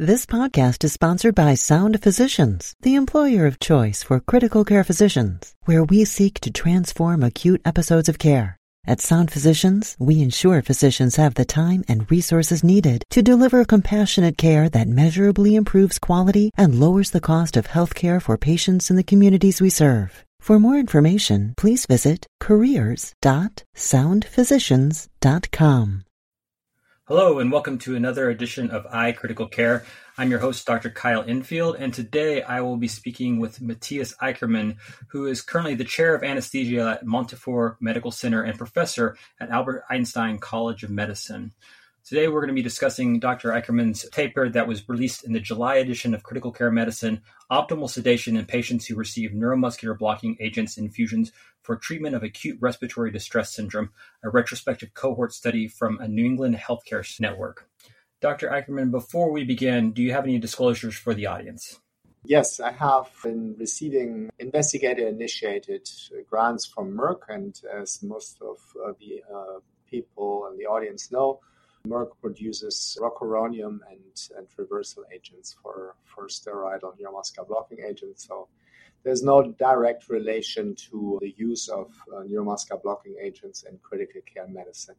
This podcast is sponsored by Sound Physicians, the employer of choice for critical care physicians, where we seek to transform acute episodes of care. At Sound Physicians, we ensure physicians have the time and resources needed to deliver compassionate care that measurably improves quality and lowers the cost of healthcare for patients in the communities we serve. For more information, please visit careers.soundphysicians.com. Hello, and welcome to another edition of iCritical Care. I'm your host, Dr. Kyle Enfield, and today I will be speaking with Matthias Eikermann, who is currently the chair of anesthesia at Montefiore Medical Center and professor at Albert Einstein College of Medicine. Today, we're going to be discussing Dr. Eikermann's paper that was released in the July edition of Critical Care Medicine Optimal Sedation in Patients Who Receive Neuromuscular Blocking Agents Infusions for Treatment of Acute Respiratory Distress Syndrome, a retrospective cohort study from a New England healthcare network. Dr. Eikermann, before we begin, do you have any disclosures for the audience? Yes, I have been receiving investigator initiated grants from Merck, and as most of uh, the uh, people and the audience know, Merck produces rocuronium and, and reversal agents for, for steroidal neuromuscular blocking agents. So there's no direct relation to the use of uh, neuromuscular blocking agents in critical care medicine.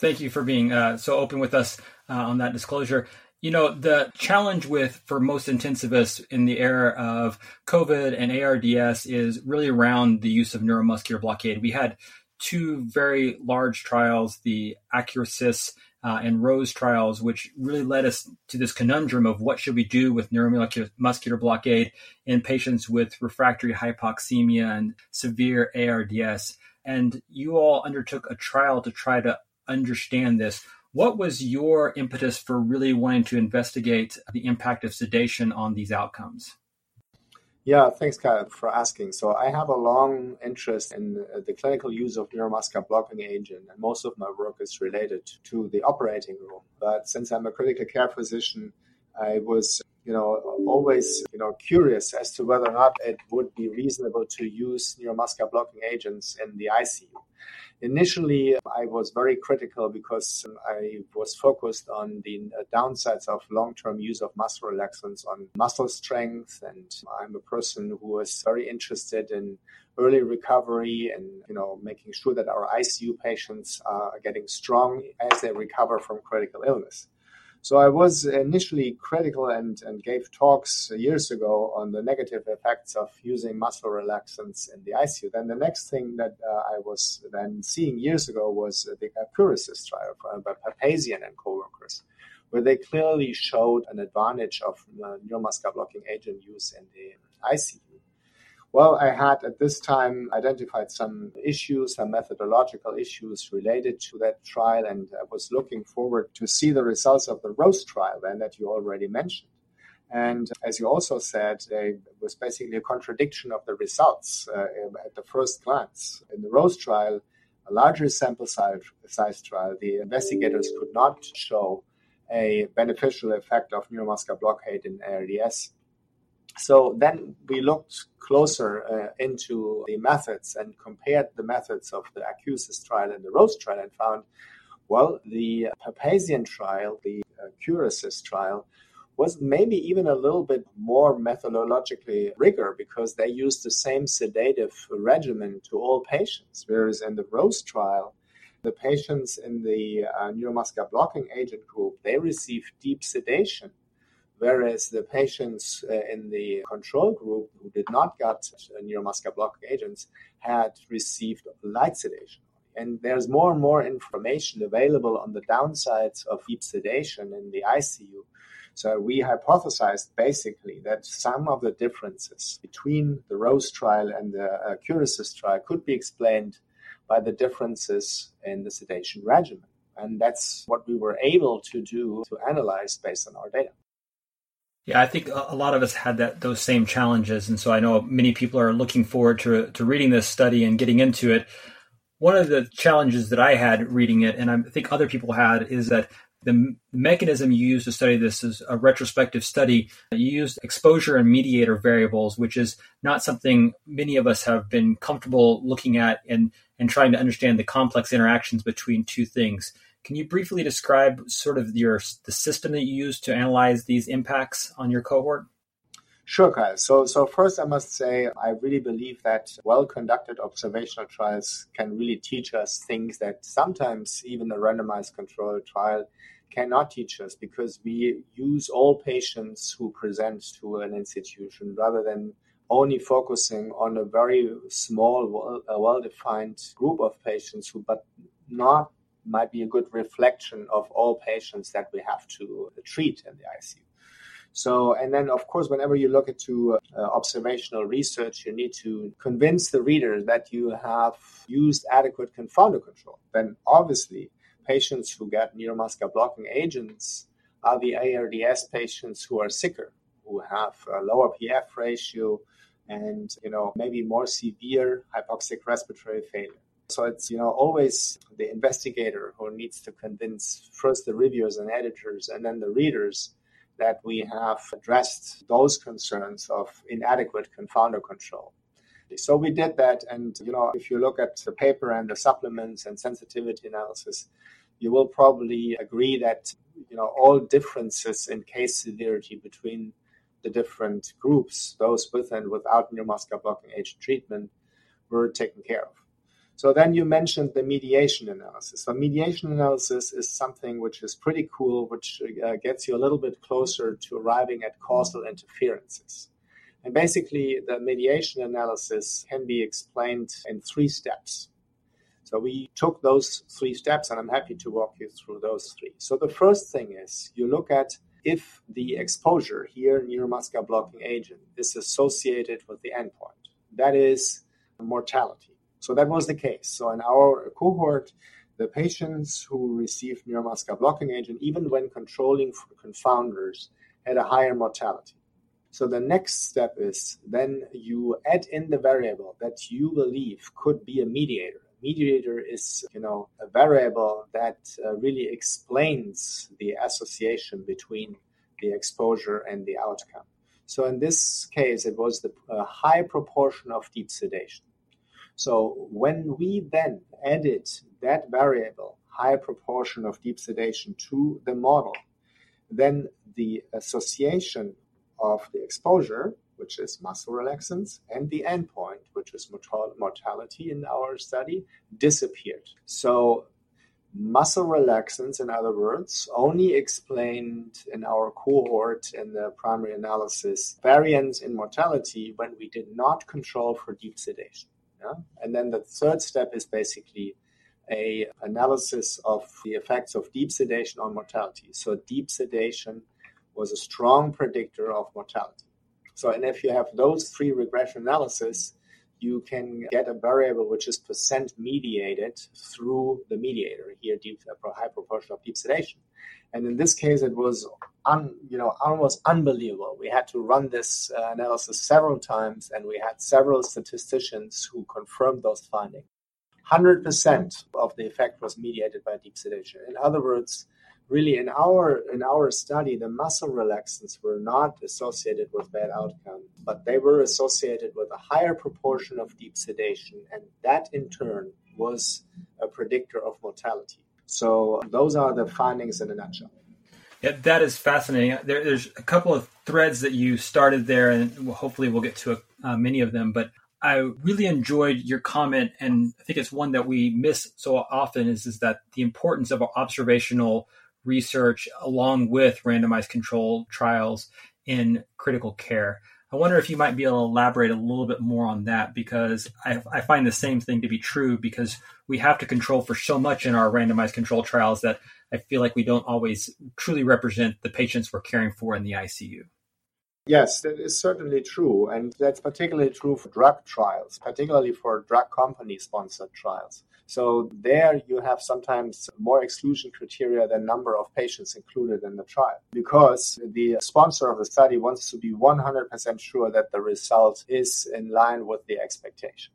Thank you for being uh, so open with us uh, on that disclosure. You know, the challenge with for most intensivists in the era of COVID and ARDS is really around the use of neuromuscular blockade. We had two very large trials, the ACURASYS uh, and Rose trials, which really led us to this conundrum of what should we do with neuromuscular blockade in patients with refractory hypoxemia and severe ARDS. And you all undertook a trial to try to understand this. What was your impetus for really wanting to investigate the impact of sedation on these outcomes? Yeah, thanks, Kyle, for asking. So I have a long interest in uh, the clinical use of neuromuscular blocking agent, and most of my work is related to the operating room. But since I'm a critical care physician, I was, you know, always, you know, curious as to whether or not it would be reasonable to use neuromuscular blocking agents in the ICU. Initially, I was very critical because I was focused on the downsides of long-term use of muscle relaxants on muscle strength, and I'm a person who is very interested in early recovery and you know making sure that our ICU patients are getting strong as they recover from critical illness. So I was initially critical and, and gave talks years ago on the negative effects of using muscle relaxants in the ICU. Then the next thing that uh, I was then seeing years ago was the ACURASYS trial by Papazian and co-workers, where they clearly showed an advantage of uh, neuromuscular blocking agent use in the ICU. Well, I had at this time identified some issues, some methodological issues related to that trial, and I was looking forward to see the results of the Rose trial then that you already mentioned. And as you also said, it was basically a contradiction of the results uh, at the first glance. In the Rose trial, a larger sample size, size trial, the investigators could not show a beneficial effect of neuromuscular blockade in ARDS so then we looked closer uh, into the methods and compared the methods of the ACURASYS trial and the Rose trial and found, well, the Papazian trial, the Accurasis trial, was maybe even a little bit more methodologically rigor because they used the same sedative regimen to all patients, whereas in the Rose trial, the patients in the uh, neuromuscular blocking agent group, they received deep sedation whereas the patients uh, in the control group who did not get neuromuscular blocking agents had received light sedation. And there's more and more information available on the downsides of deep sedation in the ICU. So we hypothesized basically that some of the differences between the Rose trial and the uh, trial could be explained by the differences in the sedation regimen. And that's what we were able to do to analyze based on our data. Yeah, I think a lot of us had that those same challenges, and so I know many people are looking forward to to reading this study and getting into it. One of the challenges that I had reading it, and I think other people had, is that the mechanism you use to study this is a retrospective study. You used exposure and mediator variables, which is not something many of us have been comfortable looking at and and trying to understand the complex interactions between two things. Can you briefly describe sort of your the system that you use to analyze these impacts on your cohort? Sure, Kyle. So, so first, I must say I really believe that well-conducted observational trials can really teach us things that sometimes even a randomized controlled trial cannot teach us because we use all patients who present to an institution rather than only focusing on a very small, well-defined group of patients who, but not might be a good reflection of all patients that we have to treat in the ICU. So, and then of course, whenever you look into uh, observational research, you need to convince the reader that you have used adequate confounder control. Then obviously, patients who get neuromuscular blocking agents are the ARDS patients who are sicker, who have a lower PF ratio, and you know maybe more severe hypoxic respiratory failure. So it's you know always the investigator who needs to convince first the reviewers and editors and then the readers that we have addressed those concerns of inadequate confounder control. So we did that, and you know, if you look at the paper and the supplements and sensitivity analysis, you will probably agree that you know all differences in case severity between the different groups, those with and without neuromuscular blocking agent treatment, were taken care of. So then you mentioned the mediation analysis. So mediation analysis is something which is pretty cool, which uh, gets you a little bit closer to arriving at causal interferences. And basically, the mediation analysis can be explained in three steps. So we took those three steps, and I'm happy to walk you through those three. So the first thing is you look at if the exposure here, neuromuscular blocking agent, is associated with the endpoint. That is mortality. So that was the case. So in our cohort, the patients who received neuromuscular blocking agent, even when controlling for confounders, had a higher mortality. So the next step is then you add in the variable that you believe could be a mediator. Mediator is, you know, a variable that uh, really explains the association between the exposure and the outcome. So in this case, it was the uh, high proportion of deep sedation. So when we then added that variable, high proportion of deep sedation, to the model, then the association of the exposure, which is muscle relaxants, and the endpoint, which is mortality in our study, disappeared. So muscle relaxants, in other words, only explained in our cohort in the primary analysis variance in mortality when we did not control for deep sedation. Yeah? And then the third step is basically a analysis of the effects of deep sedation on mortality. So deep sedation was a strong predictor of mortality. So, and if you have those three regression analysis, you can get a variable which is percent mediated through the mediator here, deep, high proportion of deep sedation. And in this case, it was un, you know almost unbelievable. We had to run this uh, analysis several times, and we had several statisticians who confirmed those findings. 100% of the effect was mediated by deep sedation. In other words, really in our in our study, the muscle relaxants were not associated with bad outcome, but they were associated with a higher proportion of deep sedation, and that in turn was a predictor of mortality. So those are the findings in a nutshell. Yeah, that is fascinating. There, there's a couple of threads that you started there, and hopefully we'll get to a, uh, many of them. But I really enjoyed your comment, and I think it's one that we miss so often is, is that the importance of observational research along with randomized control trials in critical care. I wonder if you might be able to elaborate a little bit more on that because I, I, find the same thing to be true because we have to control for so much in our randomized control trials that I feel like we don't always truly represent the patients we're caring for in the ICU. Yes, that is certainly true. And that's particularly true for drug trials, particularly for drug company sponsored trials. So there you have sometimes more exclusion criteria than number of patients included in the trial because the sponsor of the study wants to be 100% sure that the result is in line with the expectation.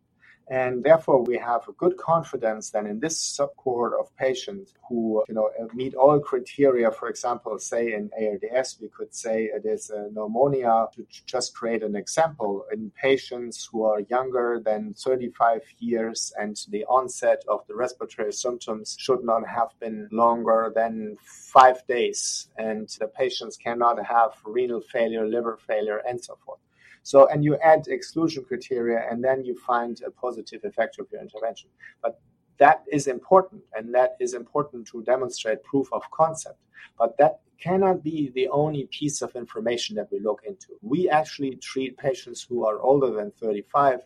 And therefore, we have a good confidence that in this subcohort of patients who, you know, uh, meet all criteria. For example, say in ARDS, we could say it is a pneumonia to just create an example in patients who are younger than 35 years and the onset of the respiratory symptoms should not have been longer than five days. And the patients cannot have renal failure, liver failure, and so forth. So, and you add exclusion criteria, and then you find a positive effect of your intervention. But that is important, and that is important to demonstrate proof of concept. But that cannot be the only piece of information that we look into. We actually treat patients who are older than 35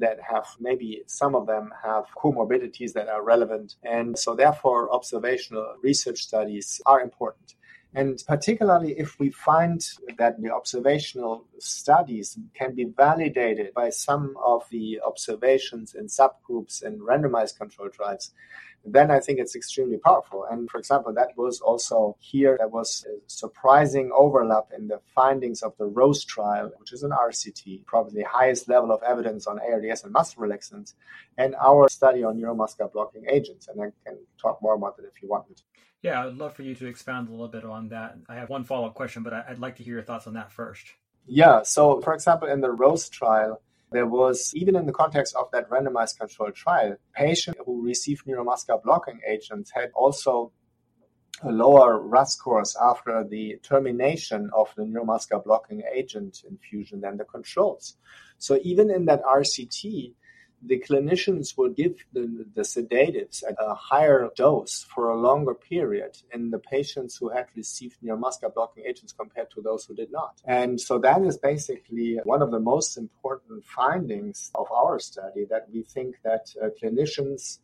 that have maybe some of them have comorbidities that are relevant. And so, therefore, observational research studies are important. And particularly if we find that the observational studies can be validated by some of the observations in subgroups in randomized control trials, then I think it's extremely powerful. And for example, that was also here, there was a surprising overlap in the findings of the ROSE trial, which is an RCT, probably the highest level of evidence on ARDS and muscle relaxants, and our study on neuromuscular blocking agents. And I can talk more about that if you want me to. Yeah, I'd love for you to expound a little bit on that. I have one follow up question, but I'd like to hear your thoughts on that first. Yeah, so for example, in the ROSE trial, there was, even in the context of that randomized controlled trial, patients who received neuromuscular blocking agents had also a lower RASS scores after the termination of the neuromuscular blocking agent infusion than the controls. So even in that RCT, the clinicians would give the, the, sedatives at a higher dose for a longer period in the patients who had received neuromuscular blocking agents compared to those who did not. And so that is basically one of the most important findings of our study that we think that uh, clinicians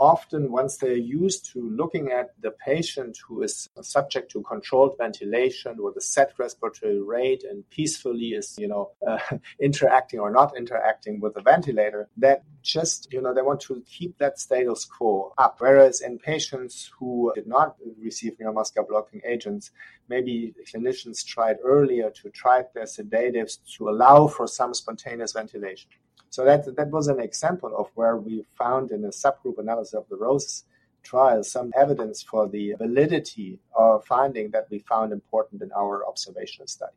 often once they're used to looking at the patient who is subject to controlled ventilation with a set respiratory rate and peacefully is you know uh, interacting or not interacting with the ventilator that just you know they want to keep that status quo up. Whereas in patients who did not receive neuromuscular blocking agents maybe clinicians tried earlier to try their sedatives to allow for some spontaneous ventilation so that that was an example of where we found in a subgroup analysis of the ROSE trial some evidence for the validity of finding that we found important in our observational study.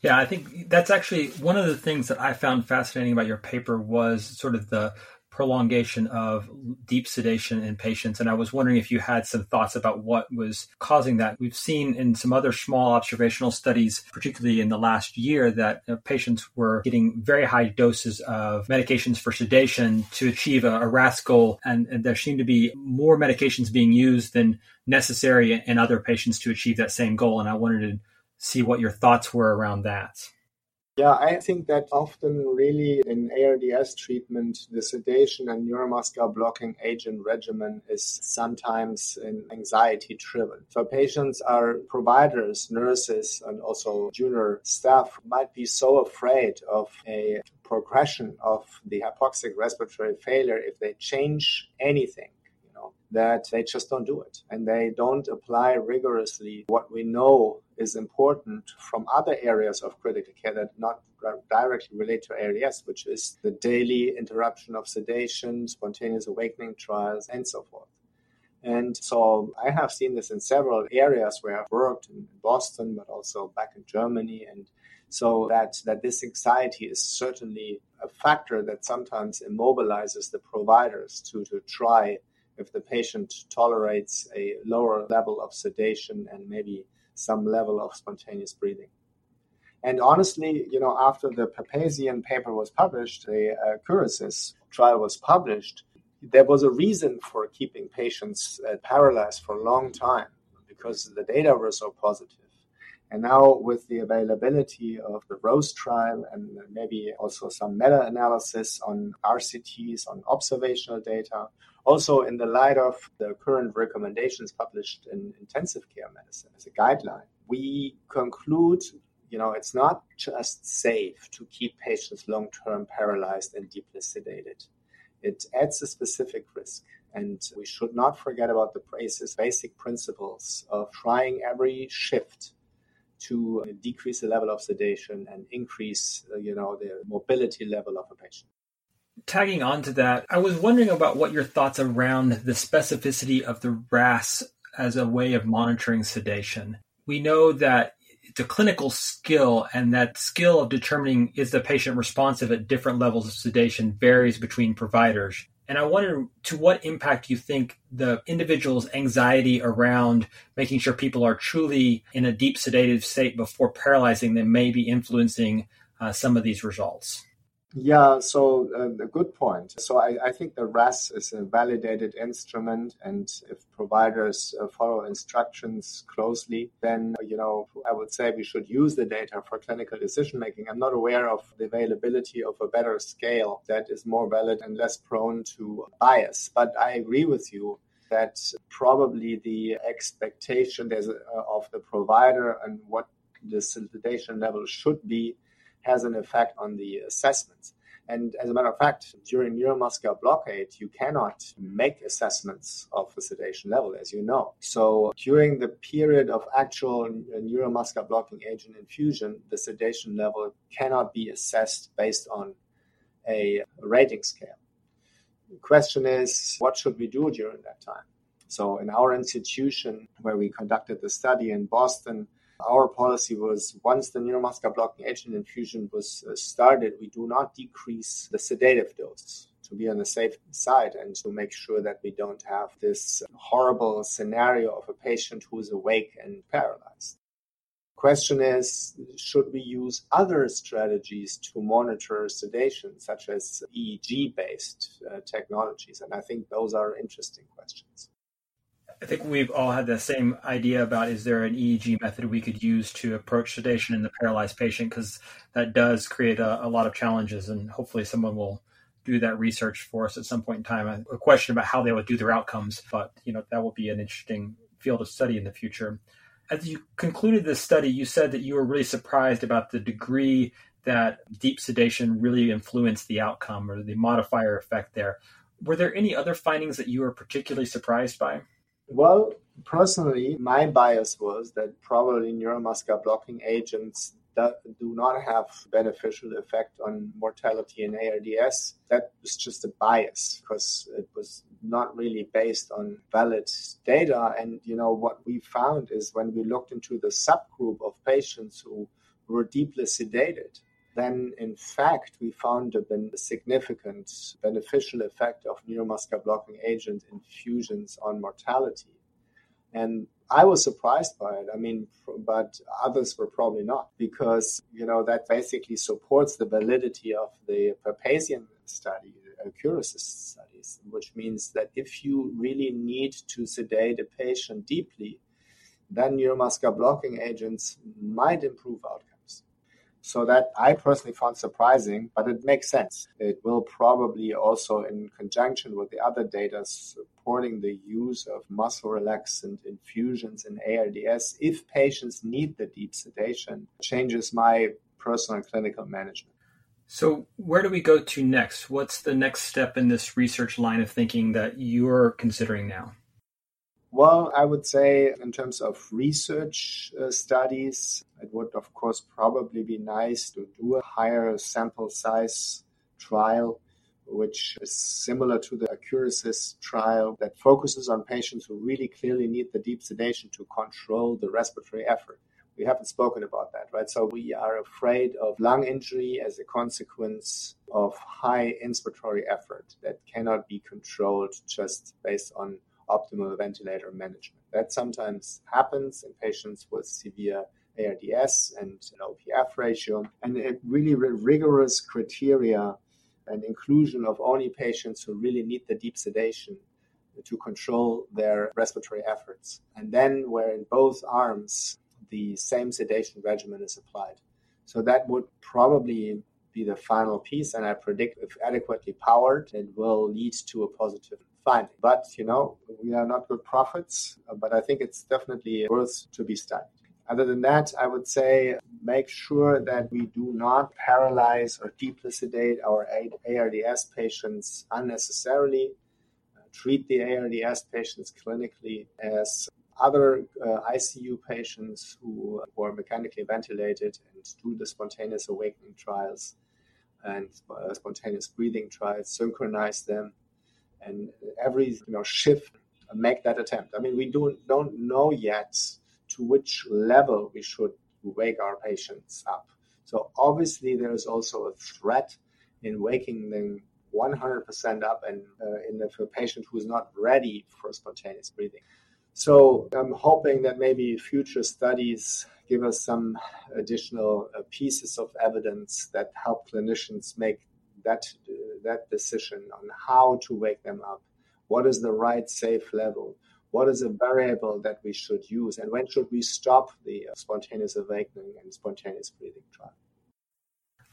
Yeah, I think that's actually one of the things that I found fascinating about your paper was sort of the prolongation of deep sedation in patients. And I was wondering if you had some thoughts about what was causing that. We've seen in some other small observational studies, particularly in the last year, that uh, patients were getting very high doses of medications for sedation to achieve a, a RASS goal. And, and there seemed to be more medications being used than necessary in other patients to achieve that same goal. And I wanted to see what your thoughts were around that. Yeah, I think that often really in ARDS treatment, the sedation and neuromuscular blocking agent regimen is sometimes in anxiety driven. So patients are providers, nurses, and also junior staff might be so afraid of a progression of the hypoxic respiratory failure if they change anything you know, that they just don't do it and they don't apply rigorously what we know is important from other areas of critical care that not directly relate to ARDS, which is the daily interruption of sedation, spontaneous awakening trials, and so forth. And so I have seen this in several areas where I've worked in Boston, but also back in Germany. And so that, that this anxiety is certainly a factor that sometimes immobilizes the providers to, to try if the patient tolerates a lower level of sedation and maybe some level of spontaneous breathing. And honestly, you know, after the Papazian paper was published, the uh, trial was published, there was a reason for keeping patients uh, paralyzed for a long time because the data were so positive. And now, with the availability of the ROSE trial and maybe also some meta analysis on RCTs, on observational data, also in the light of the current recommendations published in intensive care medicine as a guideline, we conclude you know, it's not just safe to keep patients long term paralyzed and deeply sedated. It adds a specific risk. And we should not forget about the basic principles of trying every shift to decrease the level of sedation and increase, you know, the mobility level of a patient. Tagging on to that, I was wondering about what your thoughts around the specificity of the RASS as a way of monitoring sedation. We know that it's a clinical skill, and that skill of determining is the patient responsive at different levels of sedation varies between providers. And I wonder to what impact you think the individual's anxiety around making sure people are truly in a deep sedative state before paralyzing them may be influencing uh, some of these results. Yeah, so uh, a good point. So I, I, think the RASS is a validated instrument, and if providers uh, follow instructions closely, then you know I would say we should use the data for clinical decision making. I'm not aware of the availability of a better scale that is more valid and less prone to bias, but I agree with you that probably the expectation uh, of the provider and what the sedation level should be has an effect on the assessments. And as a matter of fact, during neuromuscular blockade, you cannot make assessments of the sedation level, as you know. So during the period of actual neuromuscular blocking agent infusion, the sedation level cannot be assessed based on a rating scale. The question is, what should we do during that time? So in our institution, where we conducted the study in Boston, our policy was once the neuromuscular blocking agent infusion was uh, started, we do not decrease the sedative dose to be on the safe side and to make sure that we don't have this horrible scenario of a patient who is awake and paralyzed. Question is, should we use other strategies to monitor sedation, such as EEG based uh, technologies? And I think those are interesting questions. I think we've all had the same idea about is there an EEG method we could use to approach sedation in the paralyzed patient because that does create a, a, lot of challenges and hopefully someone will do that research for us at some point in time. A question about how they would do their outcomes, but you know that will be an interesting field of study in the future. As you concluded this study, you said that you were really surprised about the degree that deep sedation really influenced the outcome or the modifier effect there. Were there any other findings that you were particularly surprised by? Well, personally, my bias was that probably neuromuscular blocking agents do not have beneficial effect on mortality in ARDS. That was just a bias because it was not really based on valid data. And you know what we found is when we looked into the subgroup of patients who were deeply sedated, then in fact we found a significant beneficial effect of neuromuscular blocking agent infusions on mortality. And I was surprised by it. I mean, but others were probably not because, you know, that basically supports the validity of the Papazian study, uh, the Curis's studies, which means that if you really need to sedate a patient deeply, then neuromuscular blocking agents might improve outcomes. So that I personally found surprising, but it makes sense. It will probably also, in conjunction with the other data supporting the use of muscle relaxant infusions in ARDS, if patients need the deep sedation, changes my personal clinical management. So, where do we go to next? What's the next step in this research line of thinking that you're considering now? Well, I would say in terms of research uh, studies, it would of course probably be nice to do a higher sample size trial, which is similar to the ACURASYS trial that focuses on patients who really clearly need the deep sedation to control the respiratory effort. We haven't spoken about that, right? So we are afraid of lung injury as a consequence of high inspiratory effort that cannot be controlled just based on optimal ventilator management. That sometimes happens in patients with severe ARDS and an OPF ratio, and it really rigorous criteria and inclusion of only patients who really need the deep sedation to control their respiratory efforts. And then, where in both arms the same sedation regimen is applied. So, that would probably be the final piece, and I predict if adequately powered, it will lead to a positive But, you know, we are not good prophets, but I think it's definitely worth to be studied. Other than that, I would say make sure that we do not paralyze or sedate our ARDS patients unnecessarily. Uh, treat the ARDS patients clinically as other uh, ICU patients who were mechanically ventilated and do the spontaneous awakening trials and uh, spontaneous breathing trials, synchronize them, and every you know shift make that attempt. I mean, we do, don't know yet to which level we should wake our patients up. So obviously, there is also a threat in waking them 100% up and uh, in the, for a patient who is not ready for spontaneous breathing. So I'm hoping that maybe future studies give us some additional uh, pieces of evidence that help clinicians make that that decision on how to wake them up. What is the right safe level? What is a variable that we should use? And when should we stop the uh, spontaneous awakening and spontaneous breathing trial?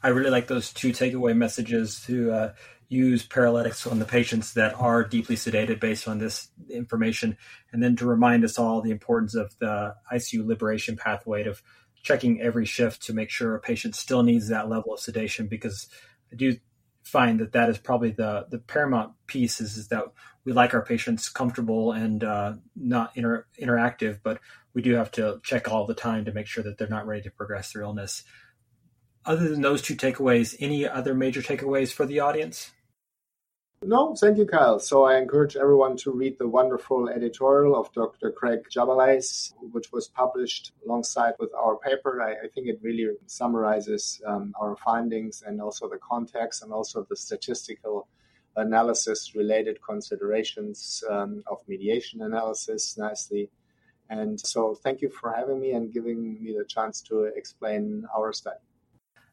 I really like those two takeaway messages to uh, use paralytics on the patients that are deeply sedated based on this information, and then to remind us all the importance of the ICU liberation pathway of checking every shift to make sure a patient still needs that level of sedation because I do find that that is probably the the paramount piece is, is that we like our patients comfortable and uh, not inter- interactive, but we do have to check all the time to make sure that they're not ready to progress their illness. Other than those two takeaways, any other major takeaways for the audience? No, thank you, Kyle. So I encourage everyone to read the wonderful editorial of Dr. Craig Jabaliz, which was published alongside with our paper. I, I think it really summarizes um, our findings and also the context and also the statistical analysis related considerations um, of mediation analysis nicely. And so thank you for having me and giving me the chance to explain our study.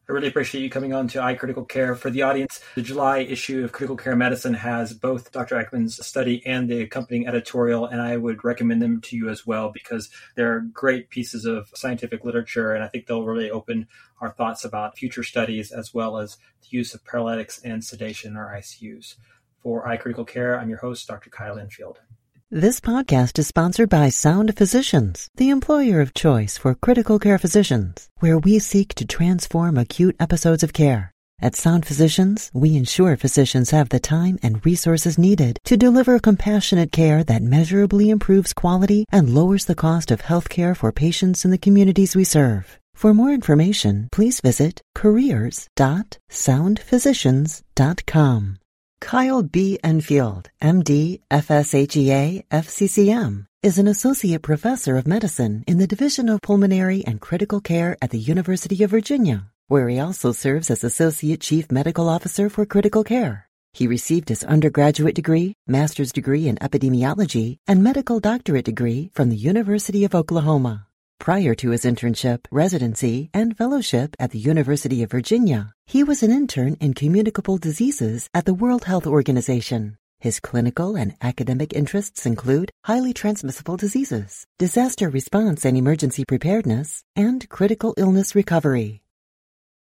I really appreciate you coming on to iCritical Care. For the audience, the July issue of Critical Care Medicine has both Dr. Eikermann's study and the accompanying editorial, and I would recommend them to you as well because they're great pieces of scientific literature, and I think they'll really open our thoughts about future studies as well as the use of paralytics and sedation in our ICUs. For iCritical Care, I'm your host, Dr. Kyle Enfield. This podcast is sponsored by Sound Physicians, the employer of choice for critical care physicians, where we seek to transform acute episodes of care. At Sound Physicians, we ensure physicians have the time and resources needed to deliver compassionate care that measurably improves quality and lowers the cost of healthcare for patients in the communities we serve. For more information, please visit careers.soundphysicians.com. Kyle B. Enfield, MD, FSHEA, FCCM, is an associate professor of medicine in the Division of Pulmonary and Critical Care at the University of Virginia, where he also serves as Associate Chief Medical Officer for Critical Care. He received his undergraduate degree, master's degree in epidemiology, and medical doctorate degree from the University of Oklahoma. Prior to his internship, residency, and fellowship at the University of Virginia, he was an intern in communicable diseases at the World Health Organization. His clinical and academic interests include highly transmissible diseases, disaster response and emergency preparedness, and critical illness recovery.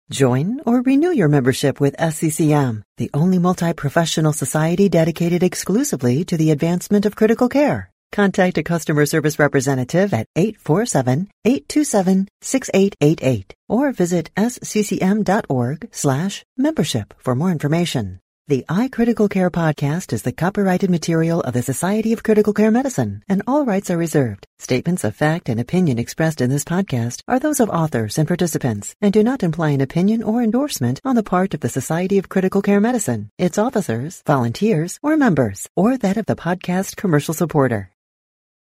Join or renew your membership with SCCM, the only multi-professional society dedicated exclusively to the advancement of critical care. Contact a customer service representative at 847-827-6888 or visit sccm.org slash membership for more information. The iCritical Care podcast is the copyrighted material of the Society of Critical Care Medicine, and all rights are reserved. Statements of fact and opinion expressed in this podcast are those of authors and participants and do not imply an opinion or endorsement on the part of the Society of Critical Care Medicine, its officers, volunteers, or members, or that of the podcast commercial supporter.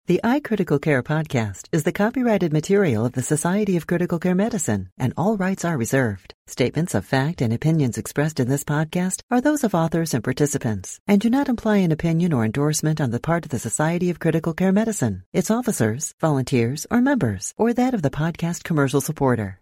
The iCritical Care podcast is the copyrighted material of the Society of Critical Care Medicine, and all rights are reserved. Statements of fact and opinions expressed in this podcast are those of authors and participants, and do not imply an opinion or endorsement on the part of the Society of Critical Care Medicine, its officers, volunteers, or members, or that of the podcast commercial supporter.